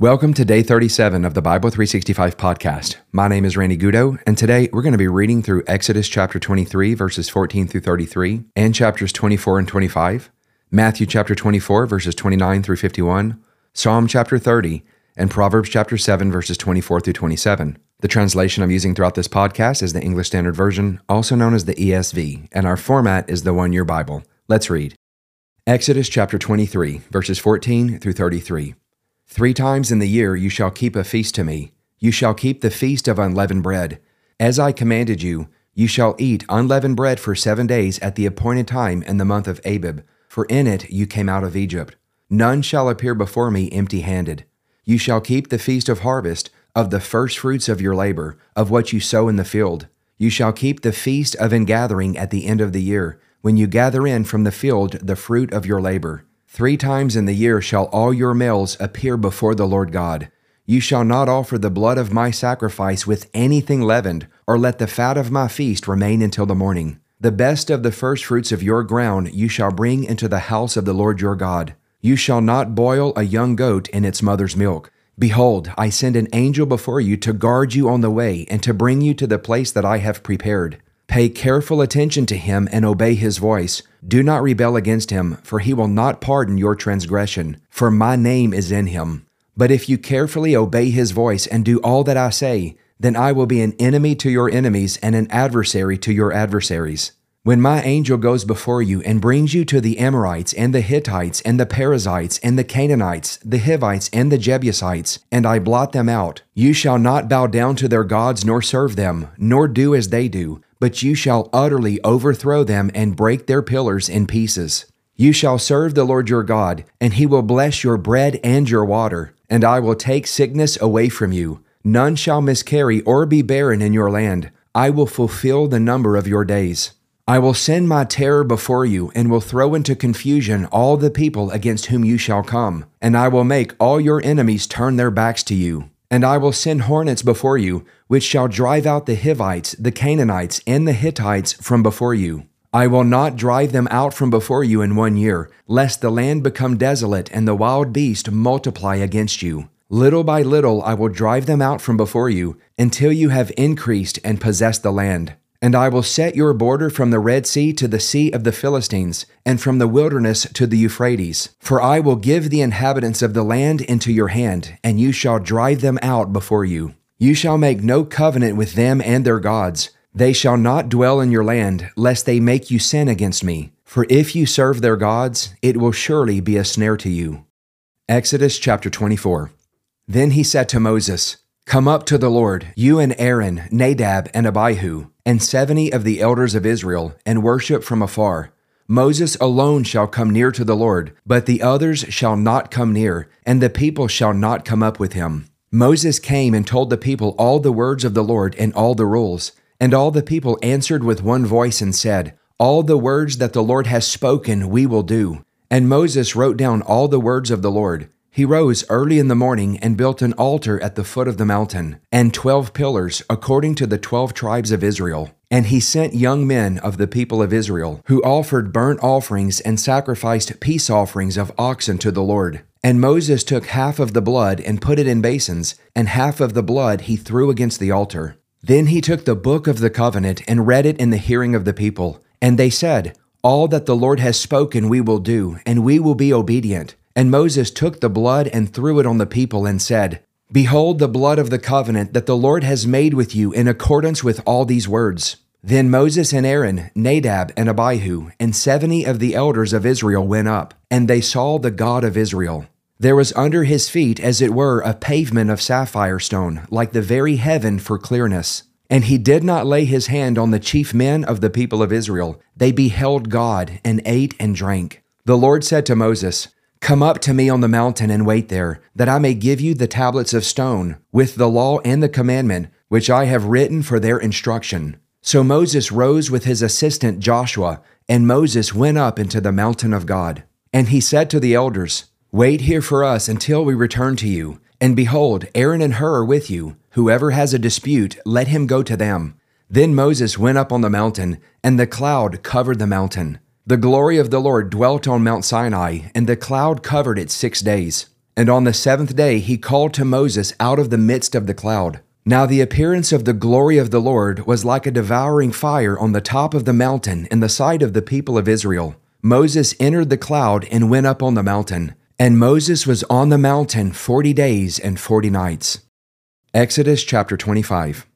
Welcome to day 37 of the Bible 365 podcast. My name is Randy Goudeau, and today we're going to be reading through Exodus chapter 23, verses 14 through 33, and chapters 24 and 25, Matthew chapter 24, verses 29 through 51, Psalm chapter 30, and Proverbs chapter 7, verses 24 through 27. The translation I'm using throughout this podcast is the English Standard Version, also known as the ESV, and our format is the One Year Bible. Let's read. Exodus chapter 23, verses 14 through 33. Three times in the year you shall keep a feast to me. You shall keep the feast of unleavened bread. As I commanded you, you shall eat unleavened bread for seven days at the appointed time in the month of Abib, for in it you came out of Egypt. None shall appear before me empty handed. You shall keep the feast of harvest, of the firstfruits of your labor, of what you sow in the field. You shall keep the feast of ingathering at the end of the year, when you gather in from the field the fruit of your labor. Three times in the year shall all your males appear before the Lord God. You shall not offer the blood of my sacrifice with anything leavened, or let the fat of my feast remain until the morning. The best of the firstfruits of your ground you shall bring into the house of the Lord your God. You shall not boil a young goat in its mother's milk. Behold, I send an angel before you to guard you on the way and to bring you to the place that I have prepared. Pay careful attention to him and obey his voice. Do not rebel against him, for he will not pardon your transgression, for my name is in him. But if you carefully obey his voice and do all that I say, then I will be an enemy to your enemies and an adversary to your adversaries. When my angel goes before you and brings you to the Amorites and the Hittites and the Perizzites and the Canaanites, the Hivites and the Jebusites, and I blot them out, you shall not bow down to their gods nor serve them, nor do as they do but you shall utterly overthrow them and break their pillars in pieces. You shall serve the Lord your God, and he will bless your bread and your water, and I will take sickness away from you. None shall miscarry or be barren in your land. I will fulfill the number of your days. I will send my terror before you, and will throw into confusion all the people against whom you shall come, and I will make all your enemies turn their backs to you. And I will send hornets before you, which shall drive out the Hivites, the Canaanites, and the Hittites from before you. I will not drive them out from before you in one year, lest the land become desolate and the wild beast multiply against you. Little by little I will drive them out from before you, until you have increased and possessed the land. And I will set your border from the Red Sea to the Sea of the Philistines, and from the wilderness to the Euphrates. For I will give the inhabitants of the land into your hand, and you shall drive them out before you. You shall make no covenant with them and their gods. They shall not dwell in your land, lest they make you sin against me. For if you serve their gods, it will surely be a snare to you. Exodus chapter 24. Then he said to Moses, Come up to the Lord, you and Aaron, Nadab, and Abihu and seventy of the elders of Israel, and worship from afar. Moses alone shall come near to the Lord, but the others shall not come near, and the people shall not come up with him. Moses came and told the people all the words of the Lord and all the rules. And all the people answered with one voice and said, All the words that the Lord has spoken we will do. And Moses wrote down all the words of the Lord. He rose early in the morning and built an altar at the foot of the mountain, and twelve pillars, according to the twelve tribes of Israel. And he sent young men of the people of Israel, who offered burnt offerings and sacrificed peace offerings of oxen to the Lord. And Moses took half of the blood and put it in basins, and half of the blood he threw against the altar. Then he took the book of the covenant and read it in the hearing of the people. And they said, All that the Lord has spoken we will do, and we will be obedient. And Moses took the blood and threw it on the people and said, Behold the blood of the covenant that the Lord has made with you in accordance with all these words. Then Moses and Aaron, Nadab and Abihu, and seventy of the elders of Israel went up, and they saw the God of Israel. There was under his feet, as it were, a pavement of sapphire stone, like the very heaven for clearness. And he did not lay his hand on the chief men of the people of Israel. They beheld God, and ate and drank. The Lord said to Moses, Come up to me on the mountain and wait there, that I may give you the tablets of stone, with the law and the commandment, which I have written for their instruction. So Moses rose with his assistant Joshua, and Moses went up into the mountain of God. And he said to the elders, Wait here for us until we return to you. And behold, Aaron and Hur are with you. Whoever has a dispute, let him go to them. Then Moses went up on the mountain, and the cloud covered the mountain. The glory of the Lord dwelt on Mount Sinai, and the cloud covered it six days. And on the seventh day he called to Moses out of the midst of the cloud. Now the appearance of the glory of the Lord was like a devouring fire on the top of the mountain in the sight of the people of Israel. Moses entered the cloud and went up on the mountain. And Moses was on the mountain forty days and forty nights. Exodus chapter 25.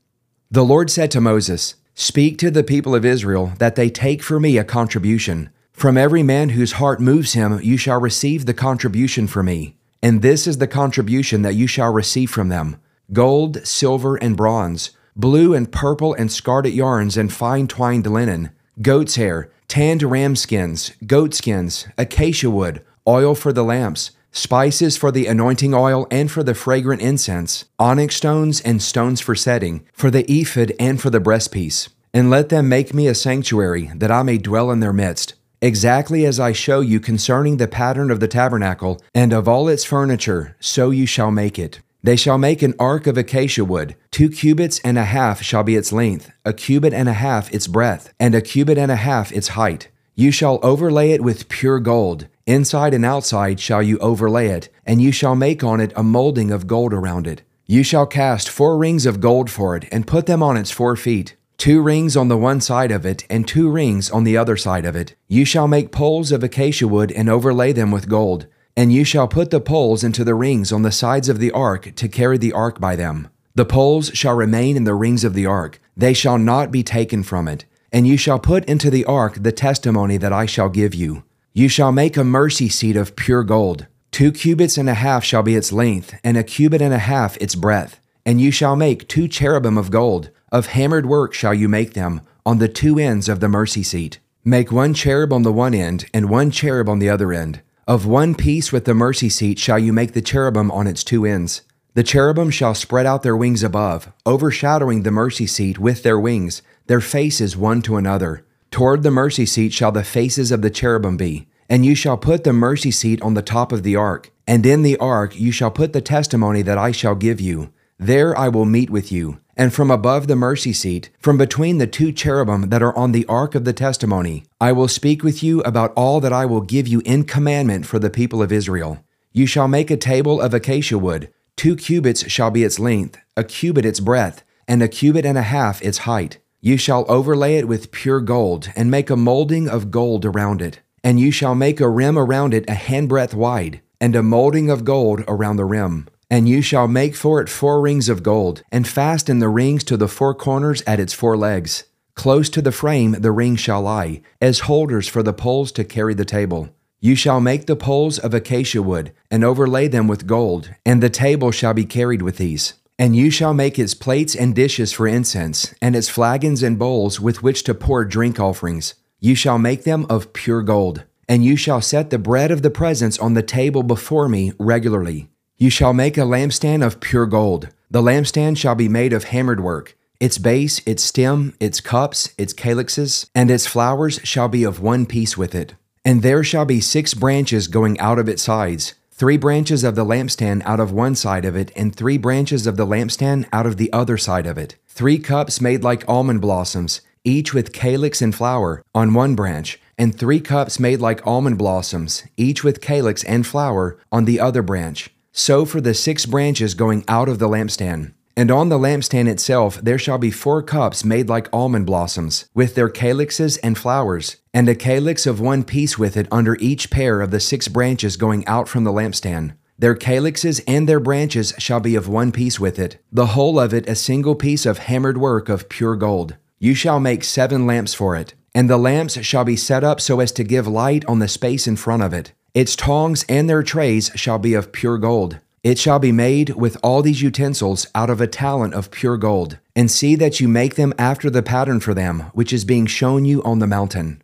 The Lord said to Moses, Speak to the people of Israel that they take for me a contribution. From every man whose heart moves him, you shall receive the contribution for me. And this is the contribution that you shall receive from them gold, silver, and bronze, blue and purple and scarlet yarns and fine twined linen, goat's hair, tanned ram skins, goat skins, acacia wood, oil for the lamps, spices for the anointing oil and for the fragrant incense, onyx stones and stones for setting, for the ephod and for the breastpiece. And let them make me a sanctuary, that I may dwell in their midst. Exactly as I show you concerning the pattern of the tabernacle, and of all its furniture, so you shall make it. They shall make an ark of acacia wood. Two cubits and a half shall be its length, a cubit and a half its breadth, and a cubit and a half its height. You shall overlay it with pure gold. Inside and outside shall you overlay it, and you shall make on it a molding of gold around it. You shall cast four rings of gold for it, and put them on its four feet. Two rings on the one side of it, and two rings on the other side of it. You shall make poles of acacia wood, and overlay them with gold. And you shall put the poles into the rings on the sides of the ark to carry the ark by them. The poles shall remain in the rings of the ark, they shall not be taken from it. And you shall put into the ark the testimony that I shall give you. You shall make a mercy seat of pure gold. Two cubits and a half shall be its length, and a cubit and a half its breadth. And you shall make two cherubim of gold. Of hammered work shall you make them, on the two ends of the mercy seat. Make one cherub on the one end, and one cherub on the other end. Of one piece with the mercy seat shall you make the cherubim on its two ends. The cherubim shall spread out their wings above, overshadowing the mercy seat with their wings, their faces one to another. Toward the mercy seat shall the faces of the cherubim be. And you shall put the mercy seat on the top of the ark. And in the ark you shall put the testimony that I shall give you. There I will meet with you. And from above the mercy seat, from between the two cherubim that are on the ark of the testimony, I will speak with you about all that I will give you in commandment for the people of Israel. You shall make a table of acacia wood. Two cubits shall be its length, a cubit its breadth, and a cubit and a half its height. You shall overlay it with pure gold, and make a molding of gold around it. And you shall make a rim around it a handbreadth wide, and a molding of gold around the rim. And you shall make for it four rings of gold, and fasten the rings to the four corners at its four legs. Close to the frame the rings shall lie, as holders for the poles to carry the table. You shall make the poles of acacia wood, and overlay them with gold, and the table shall be carried with these. And you shall make its plates and dishes for incense, and its flagons and bowls with which to pour drink offerings. You shall make them of pure gold. And you shall set the bread of the presence on the table before me regularly. You shall make a lampstand of pure gold. The lampstand shall be made of hammered work. Its base, its stem, its cups, its calyxes, and its flowers shall be of one piece with it. And there shall be six branches going out of its sides, three branches of the lampstand out of one side of it, and three branches of the lampstand out of the other side of it. Three cups made like almond blossoms, each with calyx and flower, on one branch, and three cups made like almond blossoms, each with calyx and flower, on the other branch. So for the six branches going out of the lampstand. And on the lampstand itself there shall be four cups made like almond blossoms, with their calyxes and flowers, and a calyx of one piece with it under each pair of the six branches going out from the lampstand. Their calyxes and their branches shall be of one piece with it, the whole of it a single piece of hammered work of pure gold. You shall make seven lamps for it, and the lamps shall be set up so as to give light on the space in front of it. Its tongs and their trays shall be of pure gold. It shall be made with all these utensils out of a talent of pure gold. And see that you make them after the pattern for them, which is being shown you on the mountain.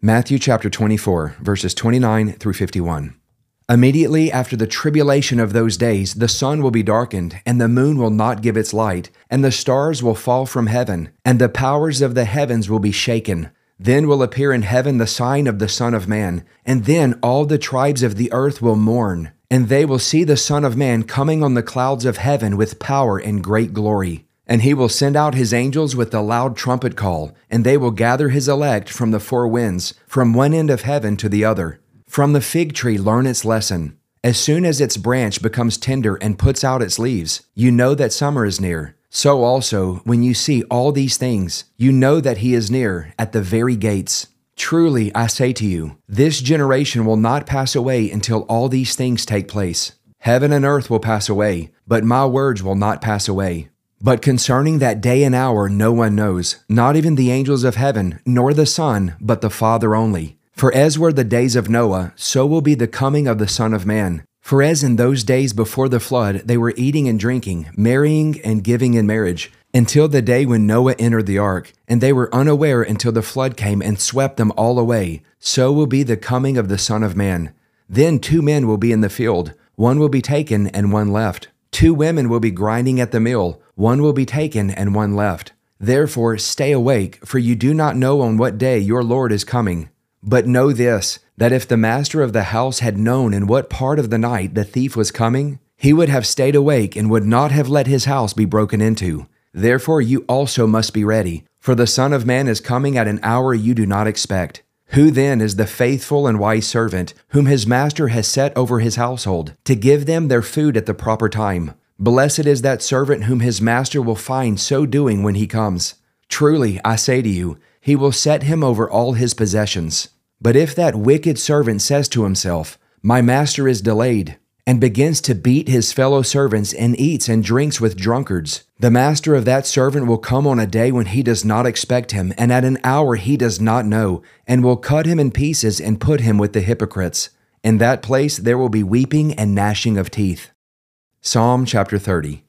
Matthew chapter 24, verses 29 through 51. Immediately after the tribulation of those days, the sun will be darkened, and the moon will not give its light, and the stars will fall from heaven, and the powers of the heavens will be shaken. Then will appear in heaven the sign of the Son of Man, and then all the tribes of the earth will mourn, and they will see the Son of Man coming on the clouds of heaven with power and great glory. And he will send out his angels with a loud trumpet call, and they will gather his elect from the four winds, from one end of heaven to the other. From the fig tree learn its lesson. As soon as its branch becomes tender and puts out its leaves, you know that summer is near. So also, when you see all these things, you know that he is near at the very gates. Truly, I say to you, this generation will not pass away until all these things take place. Heaven and earth will pass away, but my words will not pass away. But concerning that day and hour, no one knows, not even the angels of heaven, nor the Son, but the Father only. For as were the days of Noah, so will be the coming of the Son of Man. For as in those days before the flood, they were eating and drinking, marrying and giving in marriage, until the day when Noah entered the ark, and they were unaware until the flood came and swept them all away, so will be the coming of the Son of Man. Then two men will be in the field, one will be taken and one left. Two women will be grinding at the mill, one will be taken and one left. Therefore, stay awake, for you do not know on what day your Lord is coming. But know this that if the master of the house had known in what part of the night the thief was coming, he would have stayed awake and would not have let his house be broken into. Therefore, you also must be ready, for the Son of Man is coming at an hour you do not expect. Who then is the faithful and wise servant whom his master has set over his household to give them their food at the proper time? Blessed is that servant whom his master will find so doing when he comes. Truly, I say to you, he will set him over all his possessions. But if that wicked servant says to himself, My master is delayed, and begins to beat his fellow servants and eats and drinks with drunkards, the master of that servant will come on a day when he does not expect him, and at an hour he does not know, and will cut him in pieces and put him with the hypocrites. In that place there will be weeping and gnashing of teeth. Psalm chapter 30.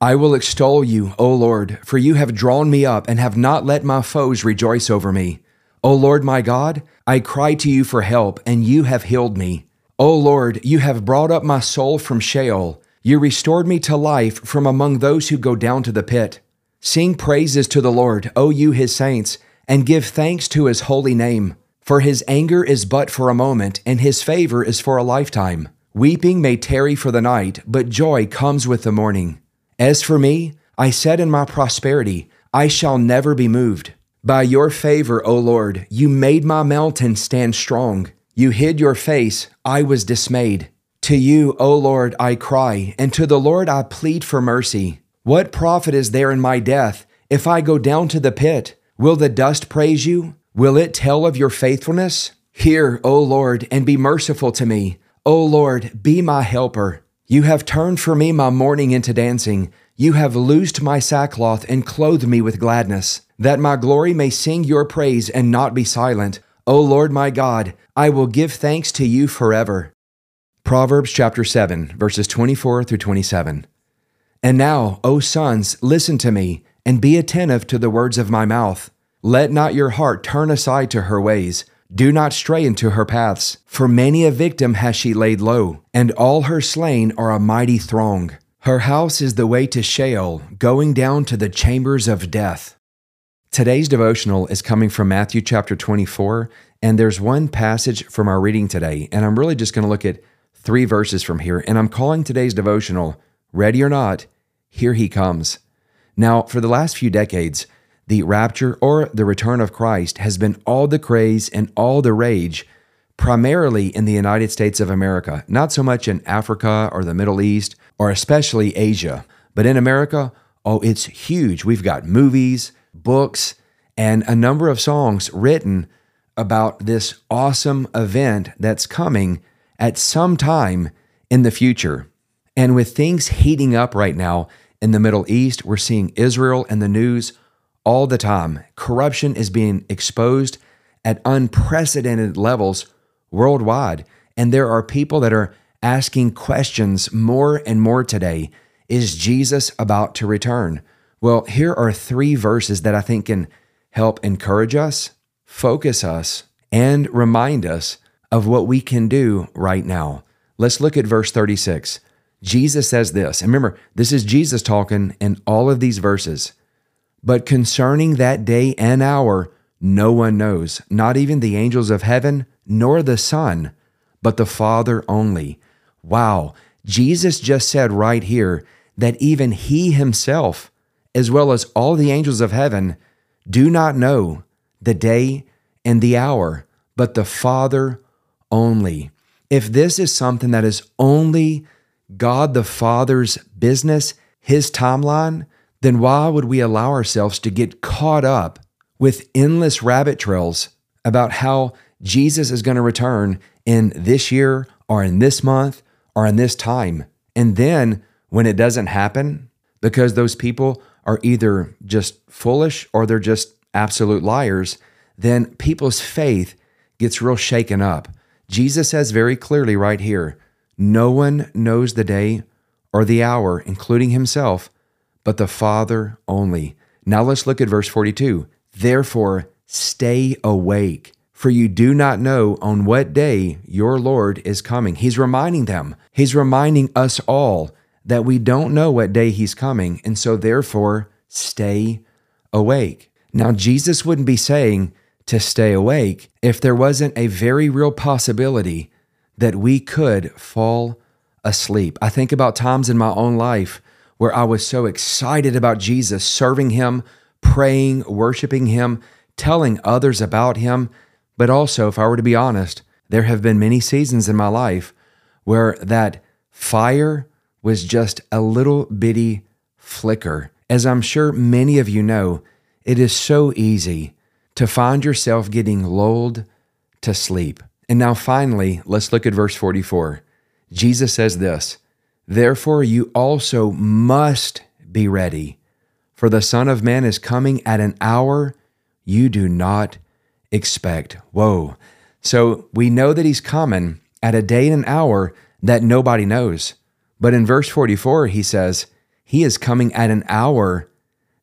I will extol you, O Lord, for you have drawn me up and have not let my foes rejoice over me. O Lord my God, I cry to you for help, and you have healed me. O Lord, you have brought up my soul from Sheol. You restored me to life from among those who go down to the pit. Sing praises to the Lord, O you his saints, and give thanks to his holy name. For his anger is but for a moment, and his favor is for a lifetime. Weeping may tarry for the night, but joy comes with the morning. As for me, I said in my prosperity, I shall never be moved. By your favor, O Lord, you made my mountain stand strong. You hid your face, I was dismayed. To you, O Lord, I cry, and to the Lord I plead for mercy. What profit is there in my death if I go down to the pit? Will the dust praise you? Will it tell of your faithfulness? Hear, O Lord, and be merciful to me. O Lord, be my helper. You have turned for me my mourning into dancing. You have loosed my sackcloth and clothed me with gladness that my glory may sing your praise and not be silent. O Lord my God, I will give thanks to you forever. Proverbs chapter 7, verses 24 through 27. And now, O sons, listen to me, and be attentive to the words of my mouth. Let not your heart turn aside to her ways. Do not stray into her paths, for many a victim has she laid low, and all her slain are a mighty throng. Her house is the way to Sheol, going down to the chambers of death. Today's devotional is coming from Matthew chapter 24, and there's one passage from our reading today, and I'm really just going to look at three verses from here, and I'm calling today's devotional, Ready or Not, Here He Comes. Now, for the last few decades, the rapture or the return of Christ has been all the craze and all the rage, primarily in the United States of America, not so much in Africa or the Middle East or especially Asia. But in America, oh, it's huge. We've got movies, books, and a number of songs written about this awesome event that's coming at some time in the future. And with things heating up right now in the Middle East, we're seeing Israel in the news all the time. Corruption is being exposed at unprecedented levels worldwide. And there are people that are asking questions more and more today Is Jesus about to return? Well, here are three verses that I think can help encourage us, focus us, and remind us of what we can do right now. Let's look at verse 36. Jesus says this, and remember, this is Jesus talking in all of these verses. But concerning that day and hour, no one knows, not even the angels of heaven, nor the Son, but the Father only. Wow, Jesus just said right here that even He Himself as well as all the angels of heaven, do not know the day and the hour, but the Father only. If this is something that is only God the Father's business, his timeline, then why would we allow ourselves to get caught up with endless rabbit trails about how Jesus is going to return in this year or in this month or in this time? And then when it doesn't happen, because those people are either just foolish or they're just absolute liars, then people's faith gets real shaken up. Jesus says very clearly right here no one knows the day or the hour, including himself, but the Father only. Now let's look at verse 42. Therefore, stay awake, for you do not know on what day your Lord is coming. He's reminding them, He's reminding us all that we don't know what day He's coming, and so therefore, stay awake. Now, Jesus wouldn't be saying to stay awake if there wasn't a very real possibility that we could fall asleep. I think about times in my own life where I was so excited about Jesus, serving Him, praying, worshiping Him, telling others about Him. But also, if I were to be honest, there have been many seasons in my life where that fire was just a little bitty flicker. As I'm sure many of you know, it is so easy to find yourself getting lulled to sleep. And now, finally, let's look at verse 44. Jesus says this Therefore, you also must be ready, for the Son of Man is coming at an hour you do not expect. Whoa. So we know that he's coming at a day and an hour that nobody knows. But in verse 44, he says, He is coming at an hour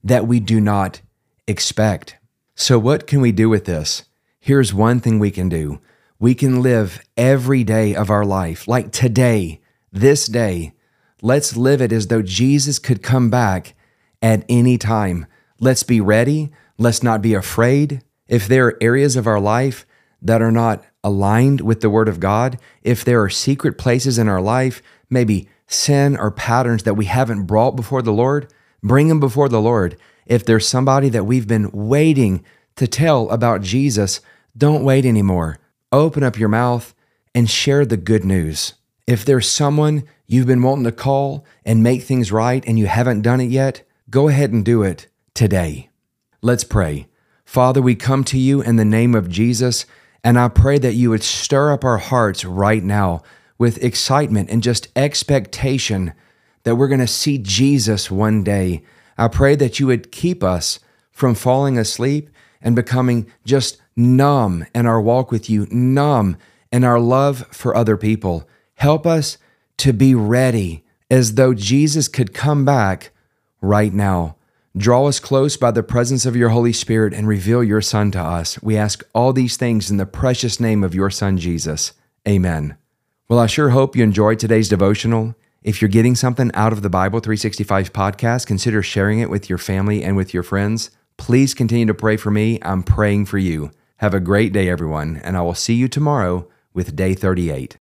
that we do not expect. So, what can we do with this? Here's one thing we can do we can live every day of our life, like today, this day. Let's live it as though Jesus could come back at any time. Let's be ready. Let's not be afraid. If there are areas of our life that are not aligned with the Word of God, if there are secret places in our life, maybe sin or patterns that we haven't brought before the Lord, bring them before the Lord. If there's somebody that we've been waiting to tell about Jesus, don't wait anymore open up your mouth and share the good news. If there's someone you've been wanting to call and make things right and you haven't done it yet, go ahead and do it today. Let's pray. Father, we come to you in the name of Jesus, and I pray that you would stir up our hearts right now with excitement and just expectation that we're going to see Jesus one day. I pray that you would keep us from falling asleep and becoming just numb in our walk with you, numb in our love for other people. Help us to be ready as though Jesus could come back right now. Draw us close by the presence of your Holy Spirit and reveal your Son to us. We ask all these things in the precious name of your Son, Jesus. Amen. Well, I sure hope you enjoyed today's devotional. If you're getting something out of the Bible 365 podcast, consider sharing it with your family and with your friends. Please continue to pray for me. I'm praying for you. Have a great day, everyone, and I will see you tomorrow with day 38.